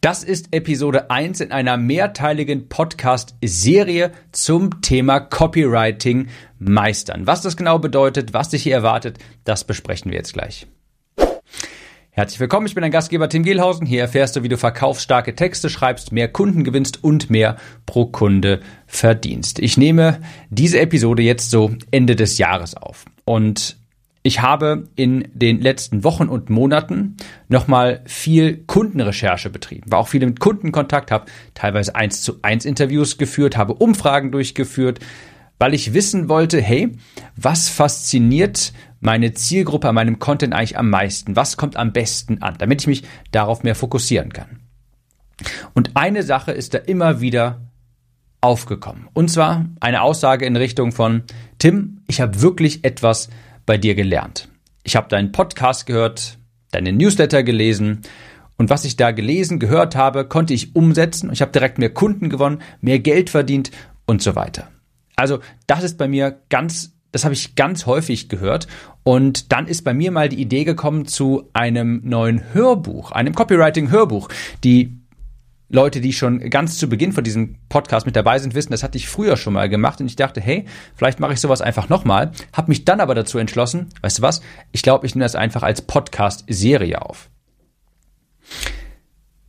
Das ist Episode 1 in einer mehrteiligen Podcast-Serie zum Thema Copywriting meistern. Was das genau bedeutet, was dich hier erwartet, das besprechen wir jetzt gleich. Herzlich willkommen, ich bin dein Gastgeber Tim Gehlhausen. Hier erfährst du, wie du verkaufsstarke Texte schreibst, mehr Kunden gewinnst und mehr pro Kunde verdienst. Ich nehme diese Episode jetzt so Ende des Jahres auf. Und ich habe in den letzten Wochen und Monaten nochmal viel Kundenrecherche betrieben, war auch viel mit Kundenkontakt, habe teilweise eins zu eins Interviews geführt, habe Umfragen durchgeführt, weil ich wissen wollte, hey, was fasziniert meine Zielgruppe an meinem Content eigentlich am meisten? Was kommt am besten an, damit ich mich darauf mehr fokussieren kann? Und eine Sache ist da immer wieder aufgekommen. Und zwar eine Aussage in Richtung von, Tim, ich habe wirklich etwas bei dir gelernt. Ich habe deinen Podcast gehört, deine Newsletter gelesen und was ich da gelesen, gehört habe, konnte ich umsetzen. Ich habe direkt mehr Kunden gewonnen, mehr Geld verdient und so weiter. Also das ist bei mir ganz, das habe ich ganz häufig gehört. Und dann ist bei mir mal die Idee gekommen zu einem neuen Hörbuch, einem Copywriting-Hörbuch. Die Leute, die schon ganz zu Beginn von diesem Podcast mit dabei sind, wissen, das hatte ich früher schon mal gemacht und ich dachte, hey, vielleicht mache ich sowas einfach nochmal, habe mich dann aber dazu entschlossen, weißt du was, ich glaube, ich nehme das einfach als Podcast-Serie auf.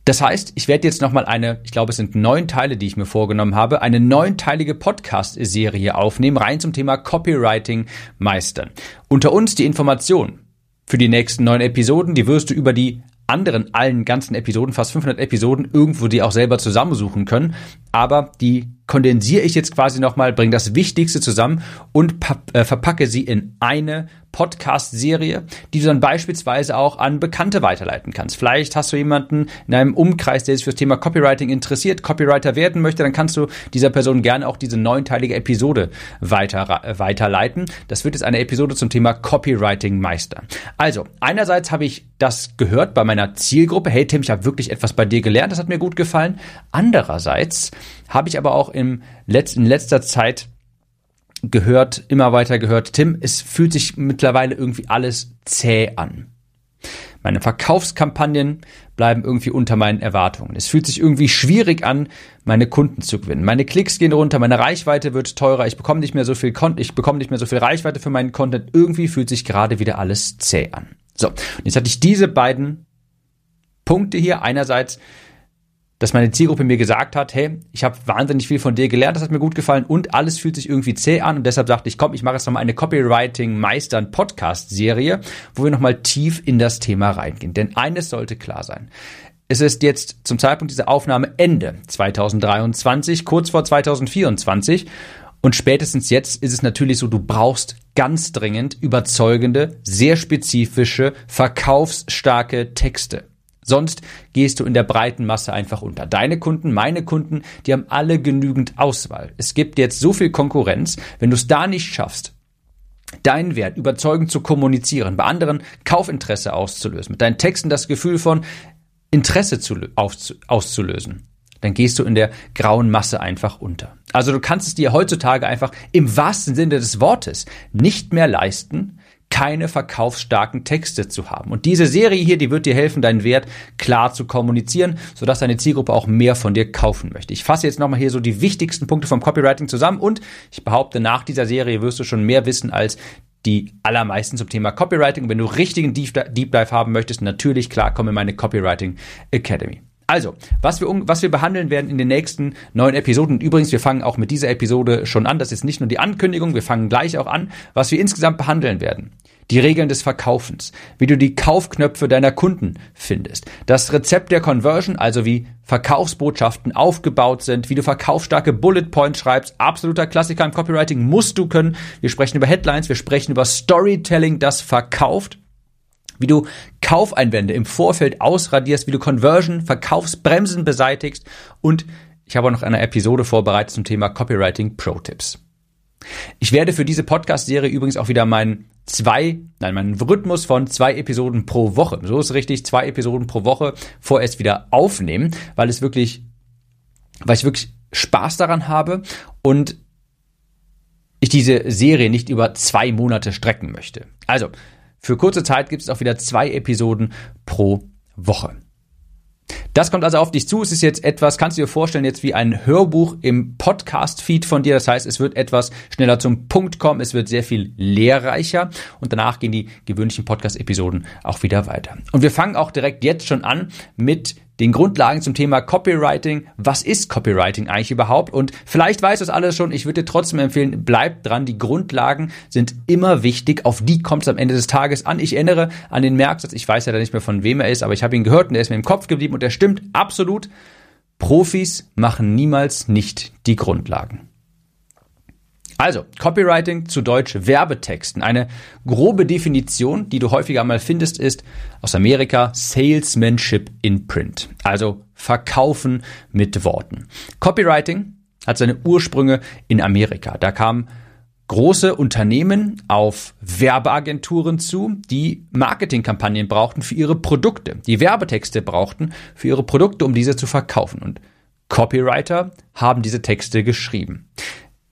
Das heißt, ich werde jetzt nochmal eine, ich glaube, es sind neun Teile, die ich mir vorgenommen habe, eine neunteilige Podcast-Serie aufnehmen, rein zum Thema Copywriting meistern. Unter uns die Information für die nächsten neun Episoden, die wirst du über die anderen allen ganzen Episoden, fast 500 Episoden, irgendwo die auch selber zusammensuchen können. Aber die kondensiere ich jetzt quasi nochmal, bringe das Wichtigste zusammen und äh, verpacke sie in eine Podcast-Serie, die du dann beispielsweise auch an Bekannte weiterleiten kannst. Vielleicht hast du jemanden in einem Umkreis, der sich für das Thema Copywriting interessiert, Copywriter werden möchte, dann kannst du dieser Person gerne auch diese neunteilige Episode weiter, äh, weiterleiten. Das wird jetzt eine Episode zum Thema Copywriting meistern. Also, einerseits habe ich das gehört bei meiner Zielgruppe. Hey Tim, ich habe wirklich etwas bei dir gelernt, das hat mir gut gefallen. Andererseits habe ich aber auch im Letz in letzter Zeit gehört, immer weiter gehört, Tim, es fühlt sich mittlerweile irgendwie alles zäh an. Meine Verkaufskampagnen bleiben irgendwie unter meinen Erwartungen. Es fühlt sich irgendwie schwierig an, meine Kunden zu gewinnen. Meine Klicks gehen runter, meine Reichweite wird teurer, ich bekomme nicht mehr so viel Content, ich bekomme nicht mehr so viel Reichweite für meinen Content. Irgendwie fühlt sich gerade wieder alles zäh an. So, und jetzt hatte ich diese beiden Punkte hier. Einerseits dass meine Zielgruppe mir gesagt hat, hey, ich habe wahnsinnig viel von dir gelernt, das hat mir gut gefallen und alles fühlt sich irgendwie zäh an und deshalb sagte ich, komm, ich mache jetzt nochmal eine Copywriting-Meistern-Podcast-Serie, wo wir nochmal tief in das Thema reingehen. Denn eines sollte klar sein. Es ist jetzt zum Zeitpunkt dieser Aufnahme Ende 2023, kurz vor 2024 und spätestens jetzt ist es natürlich so, du brauchst ganz dringend überzeugende, sehr spezifische, verkaufsstarke Texte. Sonst gehst du in der breiten Masse einfach unter. Deine Kunden, meine Kunden, die haben alle genügend Auswahl. Es gibt jetzt so viel Konkurrenz, wenn du es da nicht schaffst, deinen Wert überzeugend zu kommunizieren, bei anderen Kaufinteresse auszulösen, mit deinen Texten das Gefühl von Interesse zu, auszulösen, dann gehst du in der grauen Masse einfach unter. Also du kannst es dir heutzutage einfach im wahrsten Sinne des Wortes nicht mehr leisten, keine verkaufsstarken Texte zu haben. Und diese Serie hier, die wird dir helfen, deinen Wert klar zu kommunizieren, sodass deine Zielgruppe auch mehr von dir kaufen möchte. Ich fasse jetzt nochmal hier so die wichtigsten Punkte vom Copywriting zusammen und ich behaupte, nach dieser Serie wirst du schon mehr wissen als die allermeisten zum Thema Copywriting. wenn du richtigen Deep Dive haben möchtest, natürlich klar, komm in meine Copywriting Academy. Also, was wir, was wir behandeln werden in den nächsten neun Episoden. Und übrigens, wir fangen auch mit dieser Episode schon an. Das ist nicht nur die Ankündigung, wir fangen gleich auch an, was wir insgesamt behandeln werden. Die Regeln des Verkaufens, wie du die Kaufknöpfe deiner Kunden findest, das Rezept der Conversion, also wie Verkaufsbotschaften aufgebaut sind, wie du verkaufsstarke Bullet Points schreibst, absoluter Klassiker im Copywriting musst du können. Wir sprechen über Headlines, wir sprechen über Storytelling, das verkauft wie du Kaufeinwände im Vorfeld ausradierst, wie du Conversion, Verkaufsbremsen beseitigst und ich habe auch noch eine Episode vorbereitet zum Thema Copywriting Pro Tipps. Ich werde für diese Podcast-Serie übrigens auch wieder meinen zwei, nein, meinen Rhythmus von zwei Episoden pro Woche, so ist richtig, zwei Episoden pro Woche vorerst wieder aufnehmen, weil es wirklich, weil ich wirklich Spaß daran habe und ich diese Serie nicht über zwei Monate strecken möchte. Also, für kurze Zeit gibt es auch wieder zwei Episoden pro Woche. Das kommt also auf dich zu. Es ist jetzt etwas, kannst du dir vorstellen, jetzt wie ein Hörbuch im Podcast-Feed von dir. Das heißt, es wird etwas schneller zum Punkt kommen. Es wird sehr viel lehrreicher. Und danach gehen die gewöhnlichen Podcast-Episoden auch wieder weiter. Und wir fangen auch direkt jetzt schon an mit den Grundlagen zum Thema Copywriting. Was ist Copywriting eigentlich überhaupt? Und vielleicht weißt du es alles schon. Ich würde dir trotzdem empfehlen, bleib dran. Die Grundlagen sind immer wichtig. Auf die kommt es am Ende des Tages an. Ich erinnere an den Merksatz. Ich weiß ja nicht mehr von wem er ist, aber ich habe ihn gehört und er ist mir im Kopf geblieben und er stimmt absolut. Profis machen niemals nicht die Grundlagen. Also, Copywriting zu Deutsch Werbetexten. Eine grobe Definition, die du häufiger mal findest, ist aus Amerika Salesmanship in Print. Also Verkaufen mit Worten. Copywriting hat seine Ursprünge in Amerika. Da kamen große Unternehmen auf Werbeagenturen zu, die Marketingkampagnen brauchten für ihre Produkte, die Werbetexte brauchten für ihre Produkte, um diese zu verkaufen. Und Copywriter haben diese Texte geschrieben.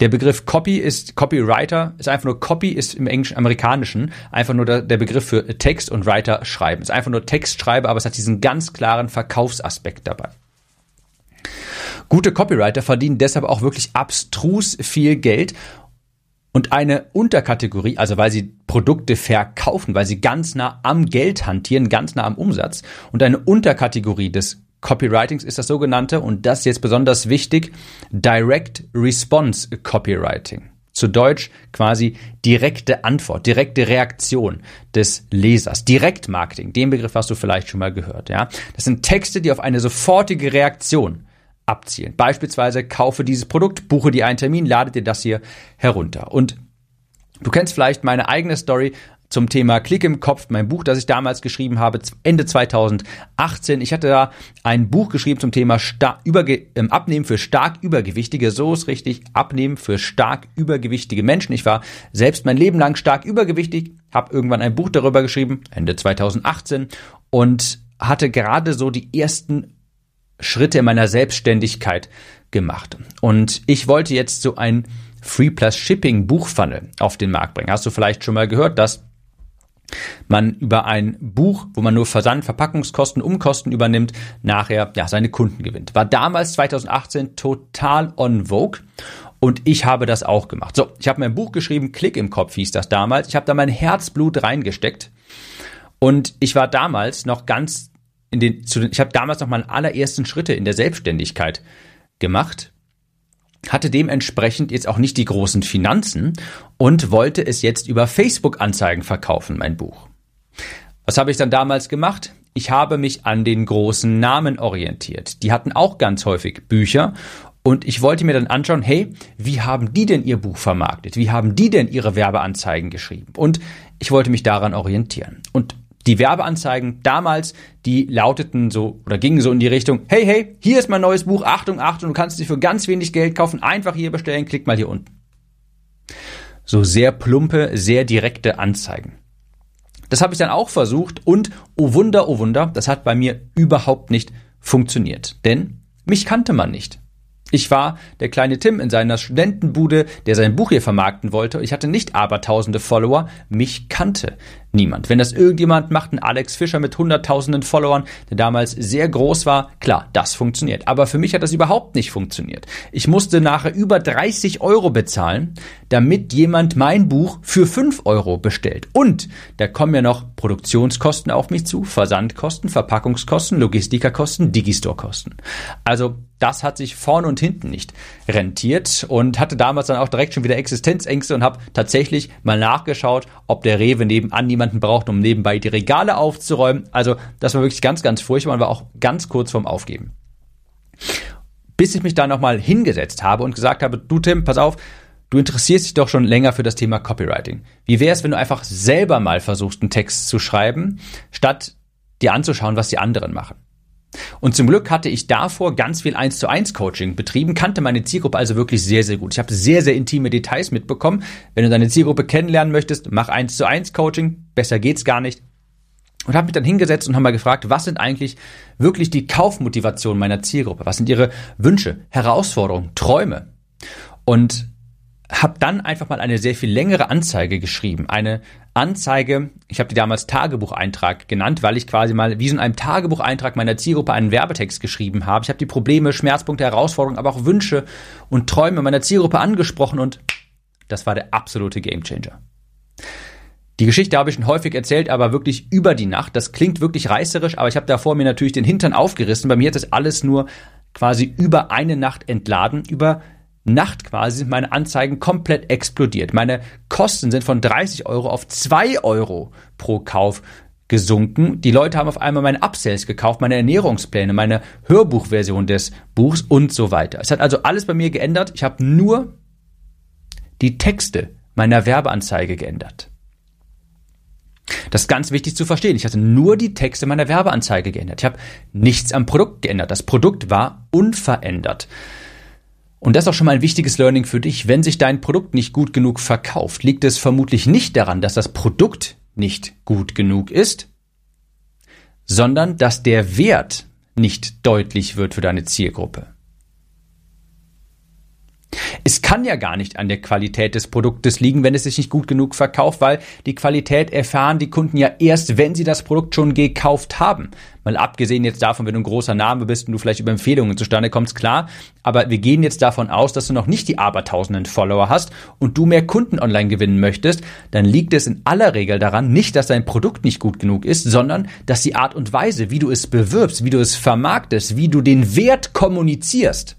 Der Begriff Copy ist, Copywriter ist einfach nur, Copy ist im englischen, amerikanischen einfach nur der, der Begriff für Text und Writer schreiben. Ist einfach nur Textschreiber, aber es hat diesen ganz klaren Verkaufsaspekt dabei. Gute Copywriter verdienen deshalb auch wirklich abstrus viel Geld und eine Unterkategorie, also weil sie Produkte verkaufen, weil sie ganz nah am Geld hantieren, ganz nah am Umsatz und eine Unterkategorie des Copywritings ist das sogenannte, und das jetzt besonders wichtig, Direct Response Copywriting. Zu Deutsch quasi direkte Antwort, direkte Reaktion des Lesers. Direktmarketing, den Begriff hast du vielleicht schon mal gehört, ja. Das sind Texte, die auf eine sofortige Reaktion abzielen. Beispielsweise kaufe dieses Produkt, buche dir einen Termin, lade dir das hier herunter. Und du kennst vielleicht meine eigene Story zum Thema Klick im Kopf, mein Buch, das ich damals geschrieben habe, Ende 2018. Ich hatte da ein Buch geschrieben zum Thema Star Überge ähm, Abnehmen für stark Übergewichtige. So ist richtig, Abnehmen für stark übergewichtige Menschen. Ich war selbst mein Leben lang stark übergewichtig, habe irgendwann ein Buch darüber geschrieben, Ende 2018, und hatte gerade so die ersten Schritte in meiner Selbstständigkeit gemacht. Und ich wollte jetzt so ein Free Plus Shipping Buchfunnel auf den Markt bringen. Hast du vielleicht schon mal gehört, dass man über ein Buch, wo man nur Versand, Verpackungskosten, Umkosten übernimmt, nachher ja seine Kunden gewinnt. War damals 2018 total on vogue und ich habe das auch gemacht. So, ich habe mein Buch geschrieben, Klick im Kopf hieß das damals. Ich habe da mein Herzblut reingesteckt und ich war damals noch ganz in den, zu den ich habe damals noch meine allerersten Schritte in der Selbstständigkeit gemacht hatte dementsprechend jetzt auch nicht die großen Finanzen und wollte es jetzt über Facebook-Anzeigen verkaufen, mein Buch. Was habe ich dann damals gemacht? Ich habe mich an den großen Namen orientiert. Die hatten auch ganz häufig Bücher und ich wollte mir dann anschauen, hey, wie haben die denn ihr Buch vermarktet? Wie haben die denn ihre Werbeanzeigen geschrieben? Und ich wollte mich daran orientieren. Und die Werbeanzeigen damals, die lauteten so oder gingen so in die Richtung, hey, hey, hier ist mein neues Buch, Achtung, Achtung, du kannst es für ganz wenig Geld kaufen, einfach hier bestellen, klick mal hier unten. So sehr plumpe, sehr direkte Anzeigen. Das habe ich dann auch versucht und oh Wunder, oh Wunder, das hat bei mir überhaupt nicht funktioniert. Denn mich kannte man nicht. Ich war der kleine Tim in seiner Studentenbude, der sein Buch hier vermarkten wollte. Ich hatte nicht aber tausende Follower. Mich kannte niemand. Wenn das irgendjemand macht, ein Alex Fischer mit hunderttausenden Followern, der damals sehr groß war, klar, das funktioniert. Aber für mich hat das überhaupt nicht funktioniert. Ich musste nachher über 30 Euro bezahlen, damit jemand mein Buch für 5 Euro bestellt. Und da kommen ja noch Produktionskosten auf mich zu, Versandkosten, Verpackungskosten, Logistikerkosten, Digistore-Kosten. Also das hat sich vorne und hinten nicht rentiert und hatte damals dann auch direkt schon wieder Existenzängste und habe tatsächlich mal nachgeschaut, ob der Rewe nebenan niemanden braucht, um nebenbei die Regale aufzuräumen. Also das war wirklich ganz, ganz furchtbar und war auch ganz kurz vorm Aufgeben. Bis ich mich da nochmal hingesetzt habe und gesagt habe, du Tim, pass auf, du interessierst dich doch schon länger für das Thema Copywriting. Wie wäre es, wenn du einfach selber mal versuchst, einen Text zu schreiben, statt dir anzuschauen, was die anderen machen? Und zum Glück hatte ich davor ganz viel 1 zu 1 Coaching betrieben, kannte meine Zielgruppe also wirklich sehr, sehr gut. Ich habe sehr, sehr intime Details mitbekommen. Wenn du deine Zielgruppe kennenlernen möchtest, mach 1 zu 1 Coaching. Besser geht's gar nicht. Und habe mich dann hingesetzt und habe mal gefragt, was sind eigentlich wirklich die Kaufmotivationen meiner Zielgruppe? Was sind ihre Wünsche, Herausforderungen, Träume? Und habe dann einfach mal eine sehr viel längere Anzeige geschrieben. Eine Anzeige, ich habe die damals Tagebucheintrag genannt, weil ich quasi mal wie so in einem Tagebucheintrag meiner Zielgruppe einen Werbetext geschrieben habe. Ich habe die Probleme, Schmerzpunkte, Herausforderungen, aber auch Wünsche und Träume meiner Zielgruppe angesprochen und das war der absolute Gamechanger. Die Geschichte habe ich schon häufig erzählt, aber wirklich über die Nacht. Das klingt wirklich reißerisch, aber ich habe davor mir natürlich den Hintern aufgerissen. Bei mir hat das alles nur quasi über eine Nacht entladen. Über Nacht quasi sind meine Anzeigen komplett explodiert. Meine Kosten sind von 30 Euro auf 2 Euro pro Kauf gesunken. Die Leute haben auf einmal meine Upsells gekauft, meine Ernährungspläne, meine Hörbuchversion des Buchs und so weiter. Es hat also alles bei mir geändert. Ich habe nur die Texte meiner Werbeanzeige geändert. Das ist ganz wichtig zu verstehen. Ich hatte nur die Texte meiner Werbeanzeige geändert. Ich habe nichts am Produkt geändert. Das Produkt war unverändert. Und das ist auch schon mal ein wichtiges Learning für dich. Wenn sich dein Produkt nicht gut genug verkauft, liegt es vermutlich nicht daran, dass das Produkt nicht gut genug ist, sondern dass der Wert nicht deutlich wird für deine Zielgruppe. Es kann ja gar nicht an der Qualität des Produktes liegen, wenn es sich nicht gut genug verkauft, weil die Qualität erfahren die Kunden ja erst, wenn sie das Produkt schon gekauft haben. Mal abgesehen jetzt davon, wenn du ein großer Name bist und du vielleicht über Empfehlungen zustande kommst, klar. Aber wir gehen jetzt davon aus, dass du noch nicht die abertausenden Follower hast und du mehr Kunden online gewinnen möchtest, dann liegt es in aller Regel daran, nicht, dass dein Produkt nicht gut genug ist, sondern dass die Art und Weise, wie du es bewirbst, wie du es vermarktest, wie du den Wert kommunizierst,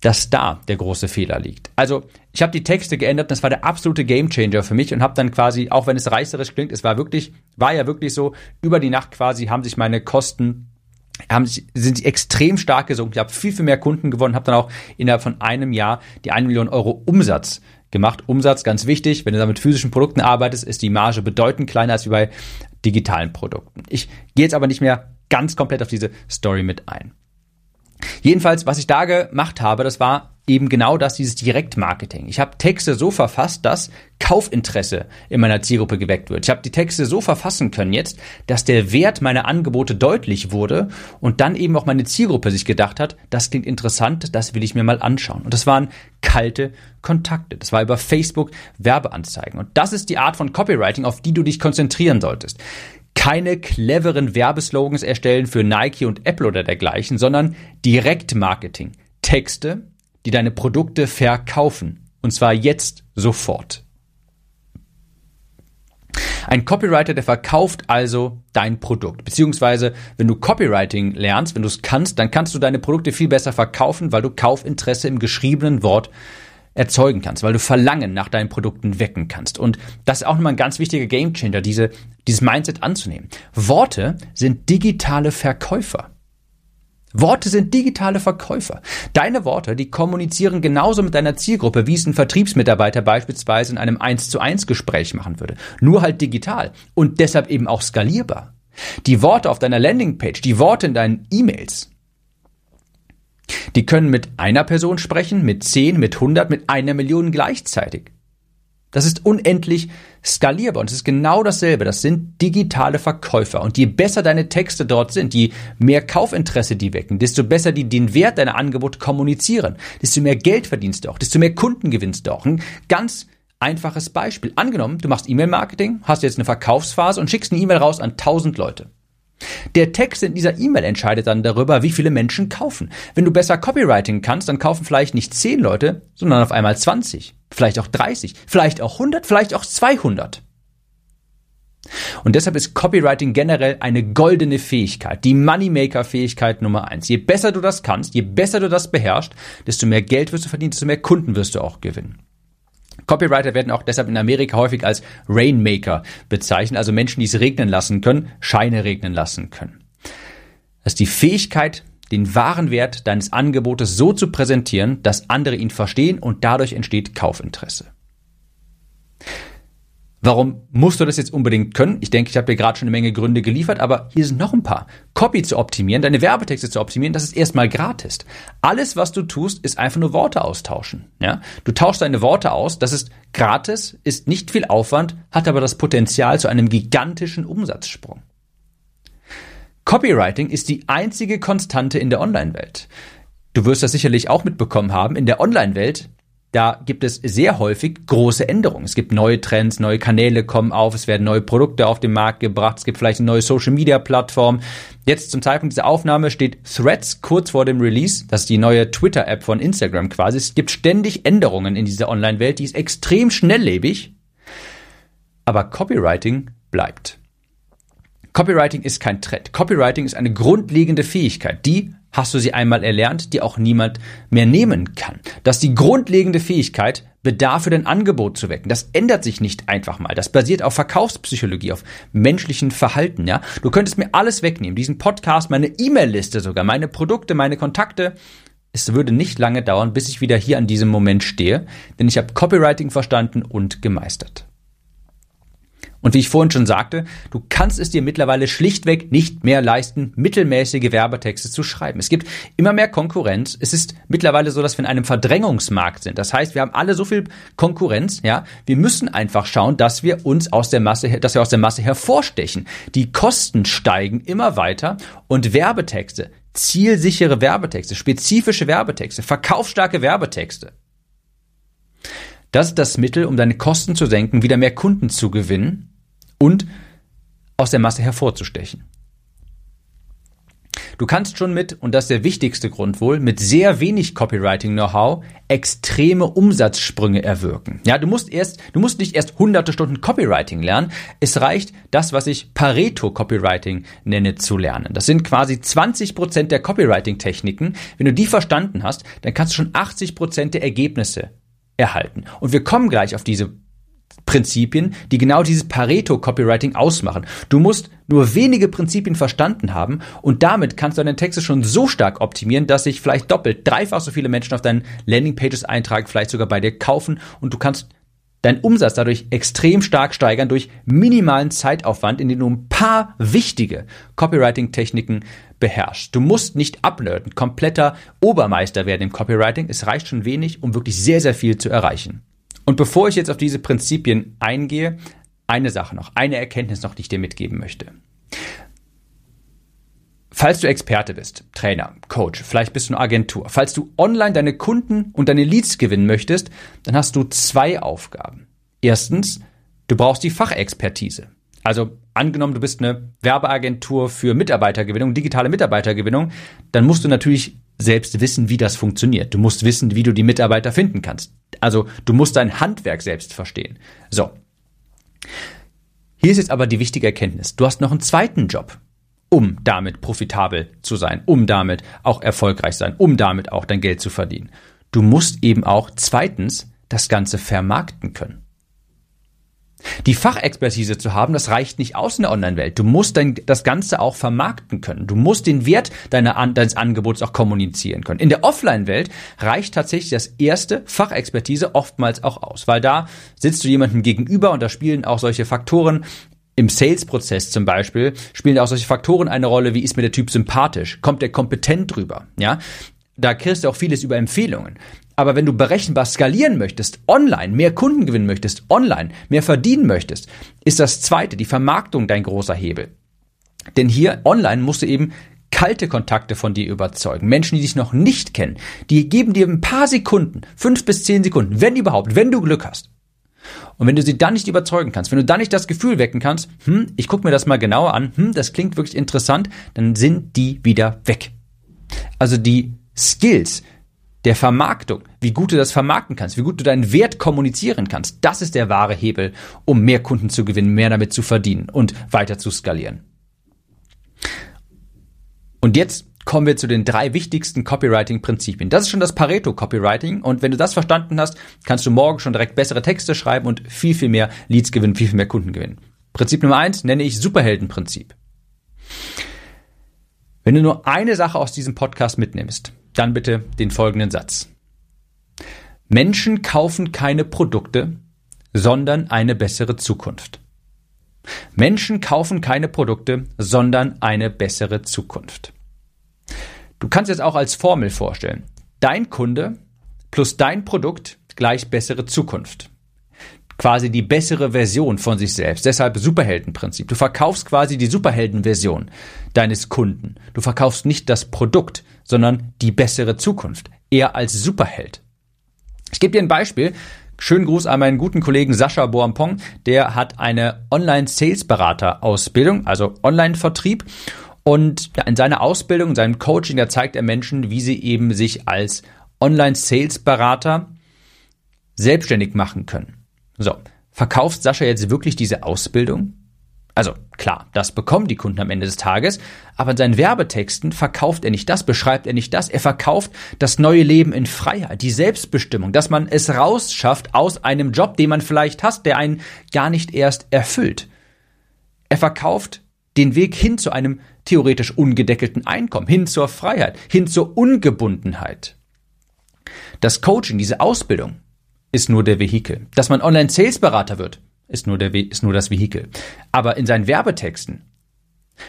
dass da der große Fehler liegt. Also ich habe die Texte geändert, das war der absolute Gamechanger für mich und habe dann quasi, auch wenn es reißerisch klingt, es war wirklich, war ja wirklich so, über die Nacht quasi haben sich meine Kosten haben sich, sind sie extrem stark gesunken. Ich habe viel, viel mehr Kunden gewonnen, habe dann auch innerhalb von einem Jahr die 1 Million Euro Umsatz gemacht. Umsatz, ganz wichtig, wenn du da mit physischen Produkten arbeitest, ist die Marge bedeutend kleiner als wie bei digitalen Produkten. Ich gehe jetzt aber nicht mehr ganz komplett auf diese Story mit ein. Jedenfalls, was ich da gemacht habe, das war eben genau das, dieses Direktmarketing. Ich habe Texte so verfasst, dass Kaufinteresse in meiner Zielgruppe geweckt wird. Ich habe die Texte so verfassen können jetzt, dass der Wert meiner Angebote deutlich wurde und dann eben auch meine Zielgruppe sich gedacht hat, das klingt interessant, das will ich mir mal anschauen. Und das waren kalte Kontakte. Das war über Facebook Werbeanzeigen. Und das ist die Art von Copywriting, auf die du dich konzentrieren solltest keine cleveren Werbeslogans erstellen für Nike und Apple oder dergleichen, sondern Direktmarketing. Texte, die deine Produkte verkaufen. Und zwar jetzt sofort. Ein Copywriter, der verkauft also dein Produkt. Beziehungsweise, wenn du Copywriting lernst, wenn du es kannst, dann kannst du deine Produkte viel besser verkaufen, weil du Kaufinteresse im geschriebenen Wort erzeugen kannst, weil du Verlangen nach deinen Produkten wecken kannst. Und das ist auch nochmal ein ganz wichtiger Gamechanger, diese, dieses Mindset anzunehmen. Worte sind digitale Verkäufer. Worte sind digitale Verkäufer. Deine Worte, die kommunizieren genauso mit deiner Zielgruppe, wie es ein Vertriebsmitarbeiter beispielsweise in einem 1 zu 1 Gespräch machen würde. Nur halt digital und deshalb eben auch skalierbar. Die Worte auf deiner Landingpage, die Worte in deinen E-Mails, die können mit einer Person sprechen, mit zehn, mit hundert, mit einer Million gleichzeitig. Das ist unendlich skalierbar und es ist genau dasselbe. Das sind digitale Verkäufer. Und je besser deine Texte dort sind, je mehr Kaufinteresse die wecken, desto besser die den Wert deiner Angebote kommunizieren, desto mehr Geld verdienst du auch, desto mehr Kunden gewinnst du auch. Ein ganz einfaches Beispiel. Angenommen, du machst E-Mail-Marketing, hast jetzt eine Verkaufsphase und schickst eine E-Mail raus an 1000 Leute. Der Text in dieser E-Mail entscheidet dann darüber, wie viele Menschen kaufen. Wenn du besser Copywriting kannst, dann kaufen vielleicht nicht 10 Leute, sondern auf einmal 20, vielleicht auch 30, vielleicht auch 100, vielleicht auch 200. Und deshalb ist Copywriting generell eine goldene Fähigkeit, die Moneymaker-Fähigkeit Nummer eins. Je besser du das kannst, je besser du das beherrschst, desto mehr Geld wirst du verdienen, desto mehr Kunden wirst du auch gewinnen. Copywriter werden auch deshalb in Amerika häufig als Rainmaker bezeichnet, also Menschen, die es regnen lassen können, Scheine regnen lassen können. Das ist die Fähigkeit, den wahren Wert deines Angebotes so zu präsentieren, dass andere ihn verstehen und dadurch entsteht Kaufinteresse. Warum musst du das jetzt unbedingt können? Ich denke, ich habe dir gerade schon eine Menge Gründe geliefert, aber hier sind noch ein paar. Copy zu optimieren, deine Werbetexte zu optimieren, das ist erstmal gratis. Alles, was du tust, ist einfach nur Worte austauschen. Ja? Du tauschst deine Worte aus, das ist gratis, ist nicht viel Aufwand, hat aber das Potenzial zu einem gigantischen Umsatzsprung. Copywriting ist die einzige Konstante in der Online-Welt. Du wirst das sicherlich auch mitbekommen haben. In der Online-Welt da gibt es sehr häufig große Änderungen. Es gibt neue Trends, neue Kanäle kommen auf, es werden neue Produkte auf den Markt gebracht, es gibt vielleicht eine neue Social Media Plattform. Jetzt zum Zeitpunkt dieser Aufnahme steht Threads kurz vor dem Release, das ist die neue Twitter App von Instagram quasi. Es gibt ständig Änderungen in dieser Online-Welt, die ist extrem schnelllebig, aber Copywriting bleibt. Copywriting ist kein Trend. Copywriting ist eine grundlegende Fähigkeit, die hast du sie einmal erlernt, die auch niemand mehr nehmen kann. Das ist die grundlegende Fähigkeit, Bedarf für dein Angebot zu wecken. Das ändert sich nicht einfach mal. Das basiert auf Verkaufspsychologie, auf menschlichen Verhalten, ja. Du könntest mir alles wegnehmen, diesen Podcast, meine E-Mail-Liste sogar, meine Produkte, meine Kontakte. Es würde nicht lange dauern, bis ich wieder hier an diesem Moment stehe, denn ich habe Copywriting verstanden und gemeistert. Und wie ich vorhin schon sagte, du kannst es dir mittlerweile schlichtweg nicht mehr leisten, mittelmäßige Werbetexte zu schreiben. Es gibt immer mehr Konkurrenz. Es ist mittlerweile so, dass wir in einem Verdrängungsmarkt sind. Das heißt, wir haben alle so viel Konkurrenz, ja. Wir müssen einfach schauen, dass wir uns aus der Masse, dass wir aus der Masse hervorstechen. Die Kosten steigen immer weiter und Werbetexte, zielsichere Werbetexte, spezifische Werbetexte, verkaufsstarke Werbetexte. Das ist das Mittel, um deine Kosten zu senken, wieder mehr Kunden zu gewinnen und aus der Masse hervorzustechen. Du kannst schon mit, und das ist der wichtigste Grund wohl, mit sehr wenig Copywriting-Know-how extreme Umsatzsprünge erwirken. Ja, du musst erst, du musst nicht erst hunderte Stunden Copywriting lernen. Es reicht, das, was ich Pareto Copywriting nenne, zu lernen. Das sind quasi 20 Prozent der Copywriting-Techniken. Wenn du die verstanden hast, dann kannst du schon 80 Prozent der Ergebnisse erhalten. Und wir kommen gleich auf diese Prinzipien, die genau dieses Pareto-Copywriting ausmachen. Du musst nur wenige Prinzipien verstanden haben und damit kannst du deine Texte schon so stark optimieren, dass sich vielleicht doppelt, dreifach so viele Menschen auf deinen Landingpages eintragen, vielleicht sogar bei dir kaufen und du kannst deinen Umsatz dadurch extrem stark steigern durch minimalen Zeitaufwand, indem du ein paar wichtige Copywriting-Techniken beherrschst. Du musst nicht abnörden, kompletter Obermeister werden im Copywriting. Es reicht schon wenig, um wirklich sehr, sehr viel zu erreichen. Und bevor ich jetzt auf diese Prinzipien eingehe, eine Sache noch, eine Erkenntnis noch, die ich dir mitgeben möchte. Falls du Experte bist, Trainer, Coach, vielleicht bist du eine Agentur, falls du online deine Kunden und deine Leads gewinnen möchtest, dann hast du zwei Aufgaben. Erstens, du brauchst die Fachexpertise. Also angenommen, du bist eine Werbeagentur für Mitarbeitergewinnung, digitale Mitarbeitergewinnung, dann musst du natürlich selbst wissen, wie das funktioniert. Du musst wissen, wie du die Mitarbeiter finden kannst. Also du musst dein Handwerk selbst verstehen. So. Hier ist jetzt aber die wichtige Erkenntnis. Du hast noch einen zweiten Job, um damit profitabel zu sein, um damit auch erfolgreich sein, um damit auch dein Geld zu verdienen. Du musst eben auch zweitens das Ganze vermarkten können. Die Fachexpertise zu haben, das reicht nicht aus in der Online-Welt. Du musst dein, das Ganze auch vermarkten können. Du musst den Wert deiner, deines Angebots auch kommunizieren können. In der Offline-Welt reicht tatsächlich das erste Fachexpertise oftmals auch aus, weil da sitzt du jemandem gegenüber und da spielen auch solche Faktoren im Sales-Prozess zum Beispiel spielen auch solche Faktoren eine Rolle, wie ist mir der Typ sympathisch? Kommt der kompetent drüber? Ja, da kriegst du auch vieles über Empfehlungen. Aber wenn du berechenbar skalieren möchtest, online, mehr Kunden gewinnen möchtest, online, mehr verdienen möchtest, ist das zweite, die Vermarktung dein großer Hebel. Denn hier online musst du eben kalte Kontakte von dir überzeugen. Menschen, die dich noch nicht kennen, die geben dir ein paar Sekunden, fünf bis zehn Sekunden, wenn überhaupt, wenn du Glück hast. Und wenn du sie dann nicht überzeugen kannst, wenn du dann nicht das Gefühl wecken kannst, hm, ich gucke mir das mal genauer an, hm, das klingt wirklich interessant, dann sind die wieder weg. Also die Skills, der Vermarktung, wie gut du das vermarkten kannst, wie gut du deinen Wert kommunizieren kannst, das ist der wahre Hebel, um mehr Kunden zu gewinnen, mehr damit zu verdienen und weiter zu skalieren. Und jetzt kommen wir zu den drei wichtigsten Copywriting-Prinzipien. Das ist schon das Pareto-Copywriting und wenn du das verstanden hast, kannst du morgen schon direkt bessere Texte schreiben und viel, viel mehr Leads gewinnen, viel, viel mehr Kunden gewinnen. Prinzip Nummer eins nenne ich Superheldenprinzip. Wenn du nur eine Sache aus diesem Podcast mitnimmst, dann bitte den folgenden Satz. Menschen kaufen keine Produkte, sondern eine bessere Zukunft. Menschen kaufen keine Produkte, sondern eine bessere Zukunft. Du kannst es auch als Formel vorstellen. Dein Kunde plus dein Produkt gleich bessere Zukunft. Quasi die bessere Version von sich selbst. Deshalb Superheldenprinzip. Du verkaufst quasi die Superheldenversion deines Kunden. Du verkaufst nicht das Produkt, sondern die bessere Zukunft. Er als Superheld. Ich gebe dir ein Beispiel. Schönen Gruß an meinen guten Kollegen Sascha Boampong. Der hat eine Online-Sales-Berater-Ausbildung, also Online-Vertrieb. Und in seiner Ausbildung, in seinem Coaching, da zeigt er Menschen, wie sie eben sich als Online-Sales-Berater selbstständig machen können. So, verkauft Sascha jetzt wirklich diese Ausbildung? Also klar, das bekommen die Kunden am Ende des Tages, aber in seinen Werbetexten verkauft er nicht das, beschreibt er nicht das, er verkauft das neue Leben in Freiheit, die Selbstbestimmung, dass man es rausschafft aus einem Job, den man vielleicht hasst, der einen gar nicht erst erfüllt. Er verkauft den Weg hin zu einem theoretisch ungedeckelten Einkommen, hin zur Freiheit, hin zur Ungebundenheit. Das Coaching, diese Ausbildung, ist nur der Vehikel. Dass man Online-Sales-Berater wird, ist nur, der, ist nur das Vehikel. Aber in seinen Werbetexten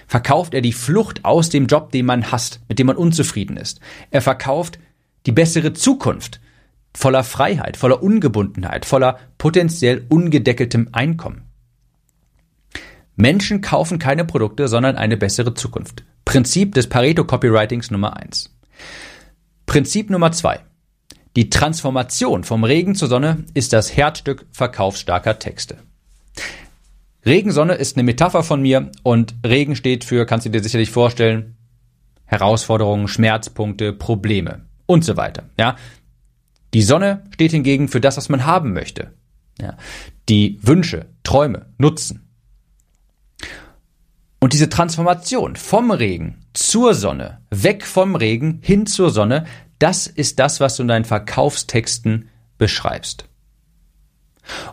verkauft er die Flucht aus dem Job, den man hasst, mit dem man unzufrieden ist. Er verkauft die bessere Zukunft, voller Freiheit, voller Ungebundenheit, voller potenziell ungedeckeltem Einkommen. Menschen kaufen keine Produkte, sondern eine bessere Zukunft. Prinzip des Pareto Copywritings Nummer eins. Prinzip Nummer zwei. Die Transformation vom Regen zur Sonne ist das Herzstück verkaufsstarker Texte. Regensonne ist eine Metapher von mir und Regen steht für, kannst du dir sicherlich vorstellen, Herausforderungen, Schmerzpunkte, Probleme und so weiter. Ja, die Sonne steht hingegen für das, was man haben möchte. Ja, die Wünsche, Träume, Nutzen. Und diese Transformation vom Regen zur Sonne, weg vom Regen hin zur Sonne, das ist das, was du in deinen Verkaufstexten beschreibst.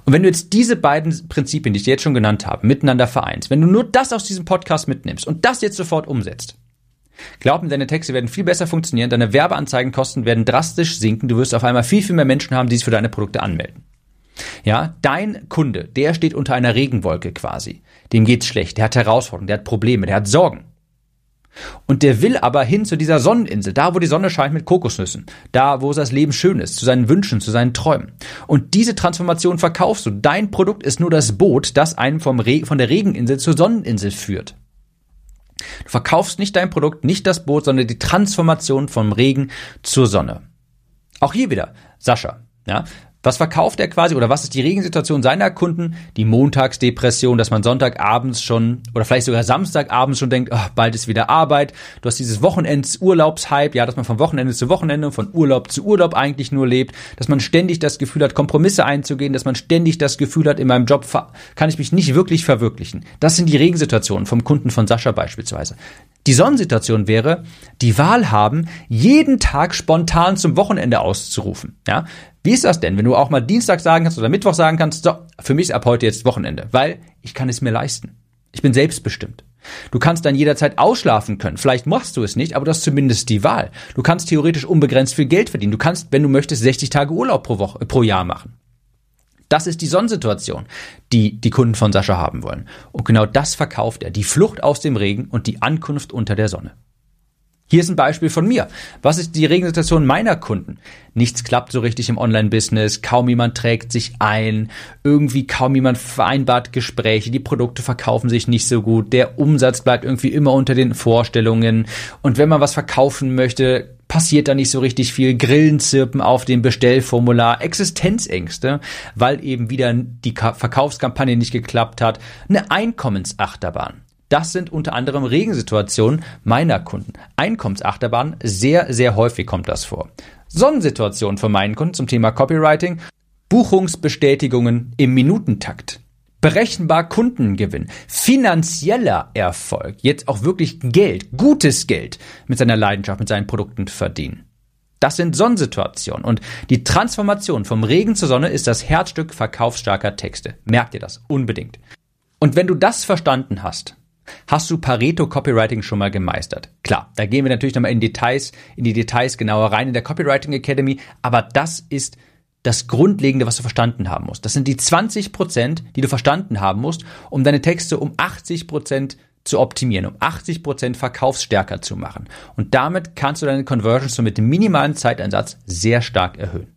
Und wenn du jetzt diese beiden Prinzipien, die ich dir jetzt schon genannt habe, miteinander vereinst, wenn du nur das aus diesem Podcast mitnimmst und das jetzt sofort umsetzt, glaub mir, deine Texte werden viel besser funktionieren, deine Werbeanzeigenkosten werden drastisch sinken, du wirst auf einmal viel, viel mehr Menschen haben, die sich für deine Produkte anmelden. Ja, dein Kunde, der steht unter einer Regenwolke quasi. Dem geht's schlecht, der hat Herausforderungen, der hat Probleme, der hat Sorgen. Und der will aber hin zu dieser Sonneninsel, da wo die Sonne scheint mit Kokosnüssen, da wo das Leben schön ist, zu seinen Wünschen, zu seinen Träumen. Und diese Transformation verkaufst du. Dein Produkt ist nur das Boot, das einen vom Re von der Regeninsel zur Sonneninsel führt. Du verkaufst nicht dein Produkt, nicht das Boot, sondern die Transformation vom Regen zur Sonne. Auch hier wieder, Sascha. Ja, was verkauft er quasi oder was ist die Regensituation seiner Kunden? Die Montagsdepression, dass man Sonntagabends schon oder vielleicht sogar Samstagabends schon denkt, oh, bald ist wieder Arbeit. Du hast dieses Wochenends-Urlaubshype, ja, dass man von Wochenende zu Wochenende, von Urlaub zu Urlaub eigentlich nur lebt, dass man ständig das Gefühl hat, Kompromisse einzugehen, dass man ständig das Gefühl hat, in meinem Job kann ich mich nicht wirklich verwirklichen. Das sind die Regensituationen vom Kunden von Sascha beispielsweise. Die Sonnensituation wäre, die Wahl haben, jeden Tag spontan zum Wochenende auszurufen. Ja? Wie ist das denn, wenn du auch mal Dienstag sagen kannst oder Mittwoch sagen kannst, so, für mich ist ab heute jetzt Wochenende, weil ich kann es mir leisten. Ich bin selbstbestimmt. Du kannst dann jederzeit ausschlafen können. Vielleicht machst du es nicht, aber du hast zumindest die Wahl. Du kannst theoretisch unbegrenzt viel Geld verdienen. Du kannst, wenn du möchtest, 60 Tage Urlaub pro Woche, pro Jahr machen. Das ist die Sonnensituation, die die Kunden von Sascha haben wollen. Und genau das verkauft er. Die Flucht aus dem Regen und die Ankunft unter der Sonne. Hier ist ein Beispiel von mir. Was ist die Regensituation meiner Kunden? Nichts klappt so richtig im Online-Business, kaum jemand trägt sich ein, irgendwie kaum jemand vereinbart Gespräche, die Produkte verkaufen sich nicht so gut, der Umsatz bleibt irgendwie immer unter den Vorstellungen und wenn man was verkaufen möchte, passiert da nicht so richtig viel, Grillen zirpen auf dem Bestellformular, Existenzängste, weil eben wieder die Verkaufskampagne nicht geklappt hat, eine Einkommensachterbahn. Das sind unter anderem Regensituationen meiner Kunden. Einkommensachterbahn, sehr, sehr häufig kommt das vor. Sonnensituationen von meinen Kunden zum Thema Copywriting, Buchungsbestätigungen im Minutentakt berechenbar Kundengewinn, finanzieller Erfolg, jetzt auch wirklich Geld, gutes Geld mit seiner Leidenschaft, mit seinen Produkten verdienen. Das sind Sonnensituationen und die Transformation vom Regen zur Sonne ist das Herzstück verkaufsstarker Texte. Merkt ihr das unbedingt. Und wenn du das verstanden hast, hast du Pareto Copywriting schon mal gemeistert. Klar, da gehen wir natürlich nochmal in Details, in die Details genauer rein in der Copywriting Academy, aber das ist das Grundlegende, was du verstanden haben musst. Das sind die 20 Prozent, die du verstanden haben musst, um deine Texte um 80 Prozent zu optimieren, um 80 Prozent verkaufsstärker zu machen. Und damit kannst du deine Conversions so mit minimalen Zeiteinsatz sehr stark erhöhen.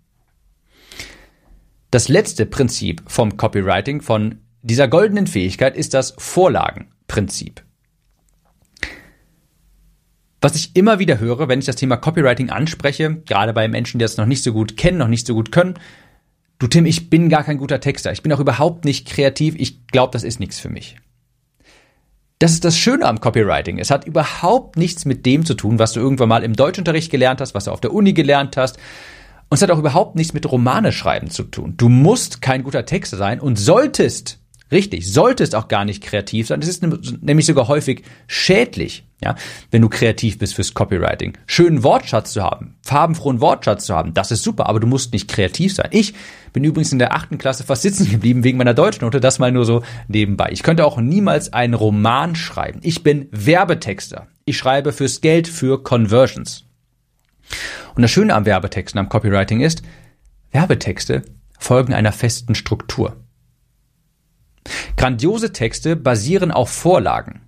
Das letzte Prinzip vom Copywriting, von dieser goldenen Fähigkeit, ist das Vorlagenprinzip. Was ich immer wieder höre, wenn ich das Thema Copywriting anspreche, gerade bei Menschen, die das noch nicht so gut kennen, noch nicht so gut können, du Tim, ich bin gar kein guter Texter, ich bin auch überhaupt nicht kreativ, ich glaube, das ist nichts für mich. Das ist das Schöne am Copywriting. Es hat überhaupt nichts mit dem zu tun, was du irgendwann mal im Deutschunterricht gelernt hast, was du auf der Uni gelernt hast. Und es hat auch überhaupt nichts mit Romane schreiben zu tun. Du musst kein guter Texter sein und solltest Richtig, solltest auch gar nicht kreativ sein. Das ist nämlich sogar häufig schädlich, ja, wenn du kreativ bist fürs Copywriting. Schönen Wortschatz zu haben, farbenfrohen Wortschatz zu haben, das ist super, aber du musst nicht kreativ sein. Ich bin übrigens in der achten Klasse fast sitzen geblieben wegen meiner Deutschnote, das mal nur so nebenbei. Ich könnte auch niemals einen Roman schreiben. Ich bin Werbetexter. Ich schreibe fürs Geld, für Conversions. Und das Schöne am Werbetexten, am Copywriting ist, Werbetexte folgen einer festen Struktur. Grandiose Texte basieren auf Vorlagen,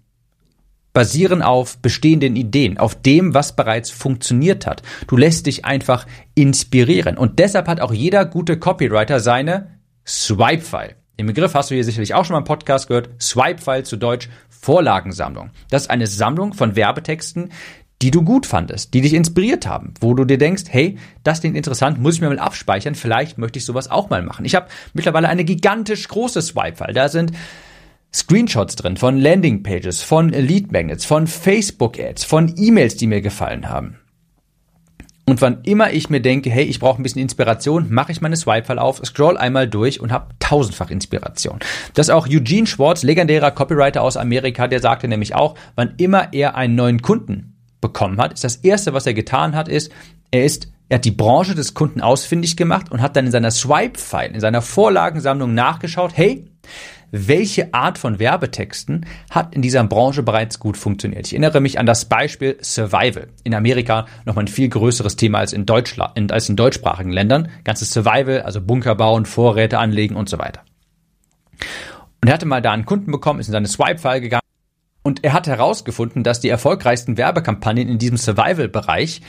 basieren auf bestehenden Ideen, auf dem, was bereits funktioniert hat. Du lässt dich einfach inspirieren. Und deshalb hat auch jeder gute Copywriter seine Swipe-File. Den Begriff hast du hier sicherlich auch schon mal im Podcast gehört. Swipe-File zu Deutsch Vorlagensammlung. Das ist eine Sammlung von Werbetexten, die du gut fandest, die dich inspiriert haben, wo du dir denkst, hey, das klingt interessant, muss ich mir mal abspeichern, vielleicht möchte ich sowas auch mal machen. Ich habe mittlerweile eine gigantisch große Swipe-File. Da sind Screenshots drin von Landingpages, von Lead Magnets, von Facebook-Ads, von E-Mails, die mir gefallen haben. Und wann immer ich mir denke, hey, ich brauche ein bisschen Inspiration, mache ich meine Swipe-File auf, scroll einmal durch und habe tausendfach Inspiration. Das ist auch Eugene Schwartz, legendärer Copywriter aus Amerika, der sagte nämlich auch, wann immer er einen neuen Kunden bekommen hat, ist das erste, was er getan hat, ist, er ist, er hat die Branche des Kunden ausfindig gemacht und hat dann in seiner Swipe-File, in seiner Vorlagensammlung nachgeschaut, hey, welche Art von Werbetexten hat in dieser Branche bereits gut funktioniert. Ich erinnere mich an das Beispiel Survival. In Amerika nochmal ein viel größeres Thema als in, Deutschland, als in deutschsprachigen Ländern. Ganzes Survival, also Bunker bauen, Vorräte anlegen und so weiter. Und er hatte mal da einen Kunden bekommen, ist in seine Swipe-File gegangen und er hat herausgefunden, dass die erfolgreichsten Werbekampagnen in diesem Survival-Bereich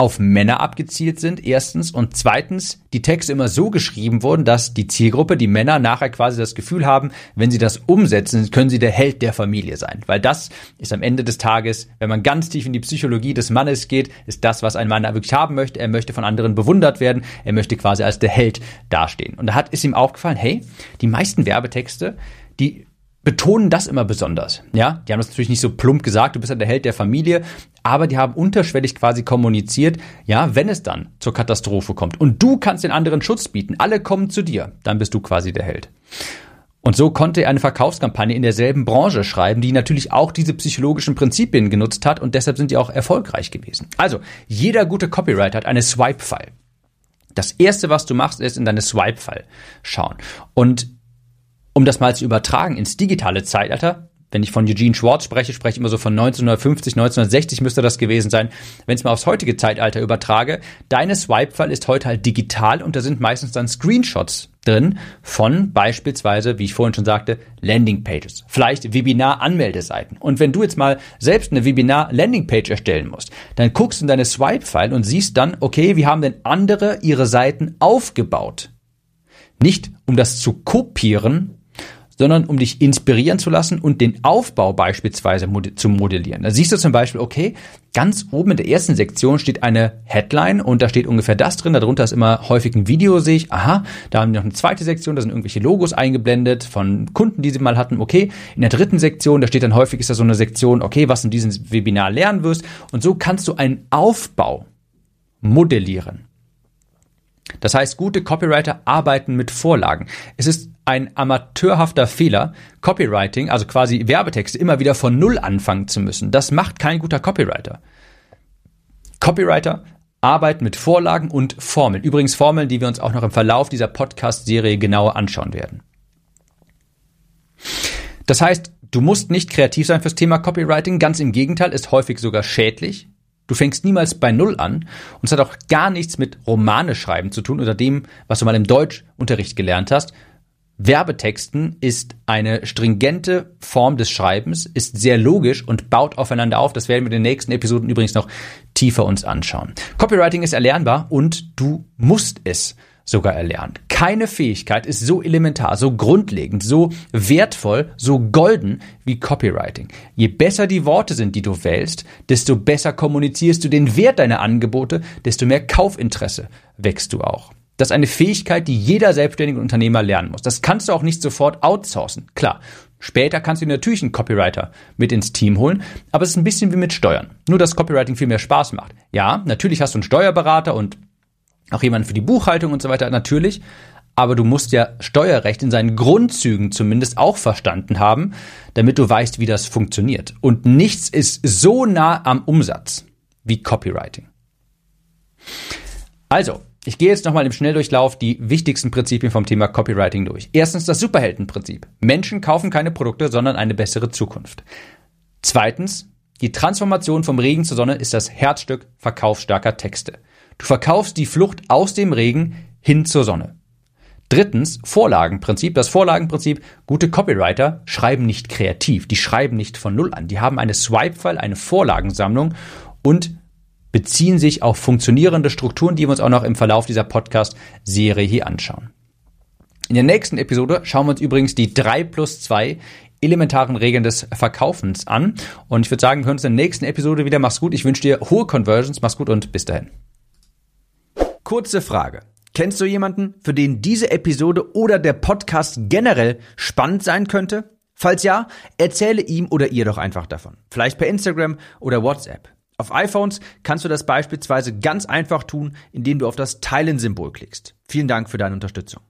auf Männer abgezielt sind, erstens, und zweitens, die Texte immer so geschrieben wurden, dass die Zielgruppe, die Männer, nachher quasi das Gefühl haben, wenn sie das umsetzen, können sie der Held der Familie sein. Weil das ist am Ende des Tages, wenn man ganz tief in die Psychologie des Mannes geht, ist das, was ein Mann wirklich haben möchte. Er möchte von anderen bewundert werden, er möchte quasi als der Held dastehen. Und da hat ist ihm aufgefallen, hey, die meisten Werbetexte, die betonen das immer besonders. Ja, die haben das natürlich nicht so plump gesagt, du bist ja der Held der Familie, aber die haben unterschwellig quasi kommuniziert, ja, wenn es dann zur Katastrophe kommt und du kannst den anderen Schutz bieten, alle kommen zu dir, dann bist du quasi der Held. Und so konnte er eine Verkaufskampagne in derselben Branche schreiben, die natürlich auch diese psychologischen Prinzipien genutzt hat und deshalb sind die auch erfolgreich gewesen. Also, jeder gute Copywriter hat eine Swipe-File. Das erste, was du machst, ist in deine Swipe-File schauen. Und um das mal zu übertragen ins digitale Zeitalter, wenn ich von Eugene Schwartz spreche, spreche ich immer so von 1950, 1960 müsste das gewesen sein. Wenn ich es mal aufs heutige Zeitalter übertrage, deine Swipe-File ist heute halt digital und da sind meistens dann Screenshots drin von beispielsweise, wie ich vorhin schon sagte, Landingpages, vielleicht Webinar-Anmeldeseiten. Und wenn du jetzt mal selbst eine Webinar-Landingpage erstellen musst, dann guckst du in deine Swipe-File und siehst dann, okay, wie haben denn andere ihre Seiten aufgebaut? Nicht um das zu kopieren, sondern um dich inspirieren zu lassen und den Aufbau beispielsweise zu modellieren. Da siehst du zum Beispiel, okay, ganz oben in der ersten Sektion steht eine Headline und da steht ungefähr das drin. Darunter ist immer häufig ein Video, sehe ich, aha, da haben wir noch eine zweite Sektion, da sind irgendwelche Logos eingeblendet von Kunden, die sie mal hatten, okay. In der dritten Sektion, da steht dann häufig, ist da so eine Sektion, okay, was du in diesem Webinar lernen wirst. Und so kannst du einen Aufbau modellieren. Das heißt, gute Copywriter arbeiten mit Vorlagen. Es ist ein amateurhafter Fehler, Copywriting, also quasi Werbetexte, immer wieder von Null anfangen zu müssen. Das macht kein guter Copywriter. Copywriter arbeiten mit Vorlagen und Formeln. Übrigens Formeln, die wir uns auch noch im Verlauf dieser Podcast-Serie genauer anschauen werden. Das heißt, du musst nicht kreativ sein fürs Thema Copywriting. Ganz im Gegenteil, ist häufig sogar schädlich. Du fängst niemals bei Null an und es hat auch gar nichts mit Romane schreiben zu tun oder dem, was du mal im Deutschunterricht gelernt hast. Werbetexten ist eine stringente Form des Schreibens, ist sehr logisch und baut aufeinander auf. Das werden wir in den nächsten Episoden übrigens noch tiefer uns anschauen. Copywriting ist erlernbar und du musst es sogar erlernen. Keine Fähigkeit ist so elementar, so grundlegend, so wertvoll, so golden wie Copywriting. Je besser die Worte sind, die du wählst, desto besser kommunizierst du den Wert deiner Angebote, desto mehr Kaufinteresse wächst du auch. Das ist eine Fähigkeit, die jeder selbstständige Unternehmer lernen muss. Das kannst du auch nicht sofort outsourcen. Klar, später kannst du natürlich einen Copywriter mit ins Team holen, aber es ist ein bisschen wie mit Steuern. Nur, dass Copywriting viel mehr Spaß macht. Ja, natürlich hast du einen Steuerberater und auch jemanden für die Buchhaltung und so weiter, natürlich. Aber du musst ja Steuerrecht in seinen Grundzügen zumindest auch verstanden haben, damit du weißt, wie das funktioniert. Und nichts ist so nah am Umsatz wie Copywriting. Also, ich gehe jetzt nochmal im Schnelldurchlauf die wichtigsten Prinzipien vom Thema Copywriting durch. Erstens das Superheldenprinzip. Menschen kaufen keine Produkte, sondern eine bessere Zukunft. Zweitens, die Transformation vom Regen zur Sonne ist das Herzstück verkaufsstarker Texte. Du verkaufst die Flucht aus dem Regen hin zur Sonne. Drittens, Vorlagenprinzip. Das Vorlagenprinzip, gute Copywriter schreiben nicht kreativ, die schreiben nicht von Null an. Die haben eine Swipe-File, eine Vorlagensammlung und beziehen sich auf funktionierende Strukturen, die wir uns auch noch im Verlauf dieser Podcast-Serie hier anschauen. In der nächsten Episode schauen wir uns übrigens die 3 plus 2 elementaren Regeln des Verkaufens an. Und ich würde sagen, wir hören uns in der nächsten Episode wieder. Mach's gut. Ich wünsche dir hohe Conversions. Mach's gut und bis dahin. Kurze Frage. Kennst du jemanden, für den diese Episode oder der Podcast generell spannend sein könnte? Falls ja, erzähle ihm oder ihr doch einfach davon. Vielleicht per Instagram oder WhatsApp. Auf iPhones kannst du das beispielsweise ganz einfach tun, indem du auf das Teilen-Symbol klickst. Vielen Dank für deine Unterstützung.